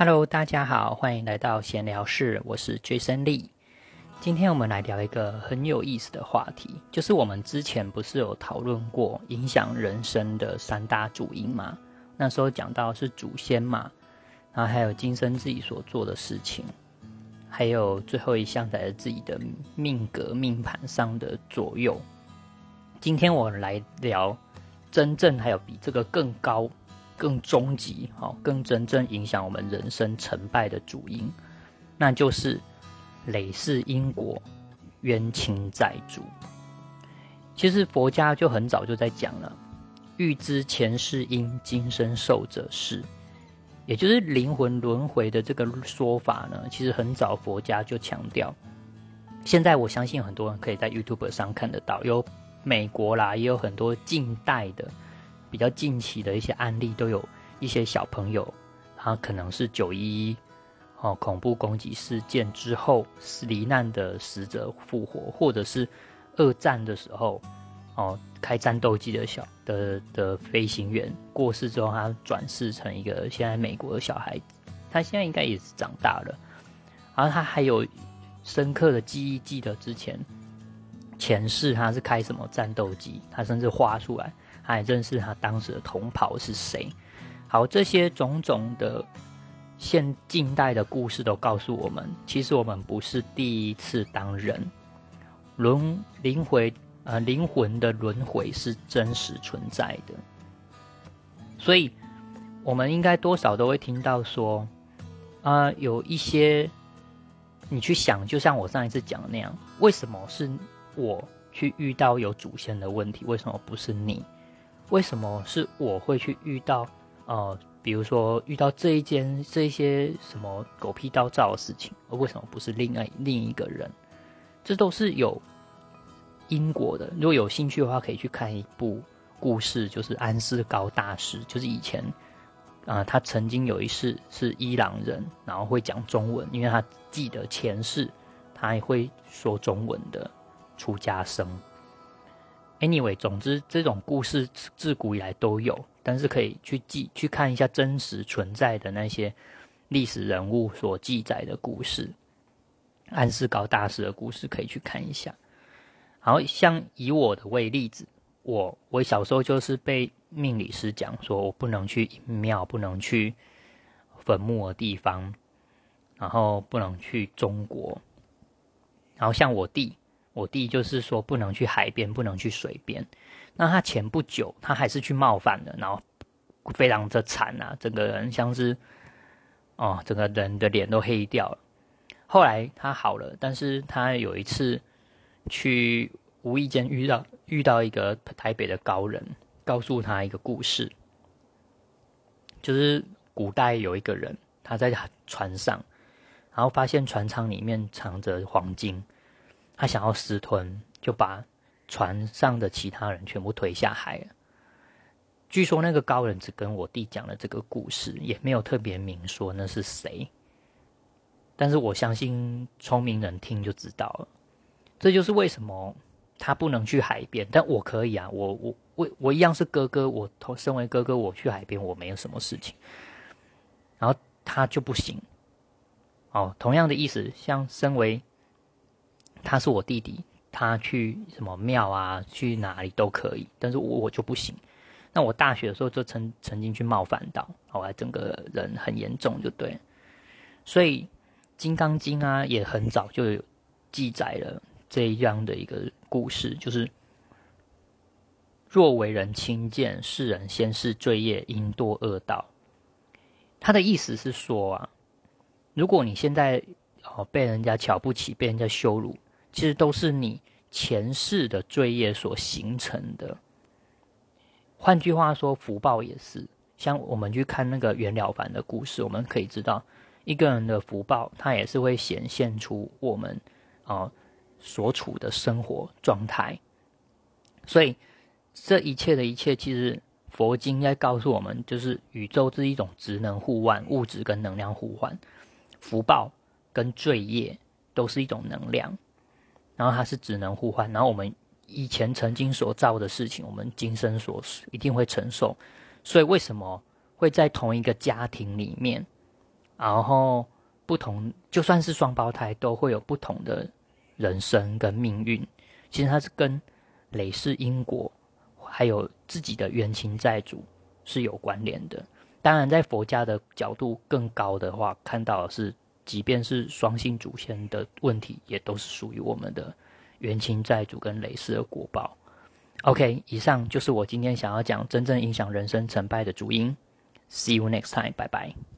Hello，大家好，欢迎来到闲聊室，我是 Jason Lee。今天我们来聊一个很有意思的话题，就是我们之前不是有讨论过影响人生的三大主因吗？那时候讲到是祖先嘛，然后还有今生自己所做的事情，还有最后一项才是自己的命格命盘上的左右。今天我来聊真正还有比这个更高。更终极、好、更真正影响我们人生成败的主因，那就是累世因果、冤亲债主。其实佛家就很早就在讲了，欲知前世因，今生受者是，也就是灵魂轮回的这个说法呢。其实很早佛家就强调，现在我相信很多人可以在 YouTube 上看得到，有美国啦，也有很多近代的。比较近期的一些案例，都有一些小朋友，他可能是九一一哦恐怖攻击事件之后罹难的死者复活，或者是二战的时候哦开战斗机的小的的飞行员过世之后，他转世成一个现在美国的小孩子，他现在应该也是长大了，然后他还有深刻的记忆，记得之前前世他是开什么战斗机，他甚至画出来。还认识他当时的同袍是谁？好，这些种种的现近代的故事都告诉我们，其实我们不是第一次当人，轮灵回呃灵魂的轮回是真实存在的，所以我们应该多少都会听到说啊，有一些你去想，就像我上一次讲的那样，为什么是我去遇到有祖先的问题？为什么不是你？为什么是我会去遇到？呃，比如说遇到这一件这一些什么狗屁倒灶的事情，而为什么不是另外另一个人？这都是有因果的。如果有兴趣的话，可以去看一部故事，就是安世高大师，就是以前啊，他曾经有一世是伊朗人，然后会讲中文，因为他记得前世他还会说中文的出家生。Anyway，总之这种故事自古以来都有，但是可以去记去看一下真实存在的那些历史人物所记载的故事，安世高大师的故事可以去看一下。然后像以我的为例子，我我小时候就是被命理师讲说我不能去庙，不能去坟墓的地方，然后不能去中国，然后像我弟。我弟就是说不能去海边，不能去水边。那他前不久他还是去冒犯了，然后非常的惨啊，整个人像是哦，整个人的脸都黑掉了。后来他好了，但是他有一次去无意间遇到遇到一个台北的高人，告诉他一个故事，就是古代有一个人他在船上，然后发现船舱里面藏着黄金。他想要私吞，就把船上的其他人全部推下海了。据说那个高人只跟我弟讲了这个故事，也没有特别明说那是谁。但是我相信聪明人听就知道了。这就是为什么他不能去海边，但我可以啊！我我我我一样是哥哥，我同身为哥哥，我去海边我没有什么事情。然后他就不行。哦，同样的意思，像身为。他是我弟弟，他去什么庙啊，去哪里都可以，但是我我就不行。那我大学的时候就曾曾经去冒犯到，后来整个人很严重，就对。所以《金刚经》啊，也很早就有记载了这样的一个故事，就是若为人轻贱，世人先是罪业，因堕恶道。他的意思是说啊，如果你现在哦被人家瞧不起，被人家羞辱。其实都是你前世的罪业所形成的。换句话说，福报也是。像我们去看那个袁了凡的故事，我们可以知道，一个人的福报，它也是会显现出我们啊所处的生活状态。所以，这一切的一切，其实佛经在告诉我们，就是宇宙是一种职能互换，物质跟能量互换，福报跟罪业都是一种能量。然后它是只能互换，然后我们以前曾经所造的事情，我们今生所一定会承受。所以为什么会在同一个家庭里面，然后不同就算是双胞胎都会有不同的人生跟命运。其实它是跟累世因果还有自己的冤亲债主是有关联的。当然，在佛家的角度更高的话，看到的是，即便是双性祖先的问题，也都是属于我们的冤亲债主跟累世的果报。OK，以上就是我今天想要讲真正影响人生成败的主因。See you next time，拜拜。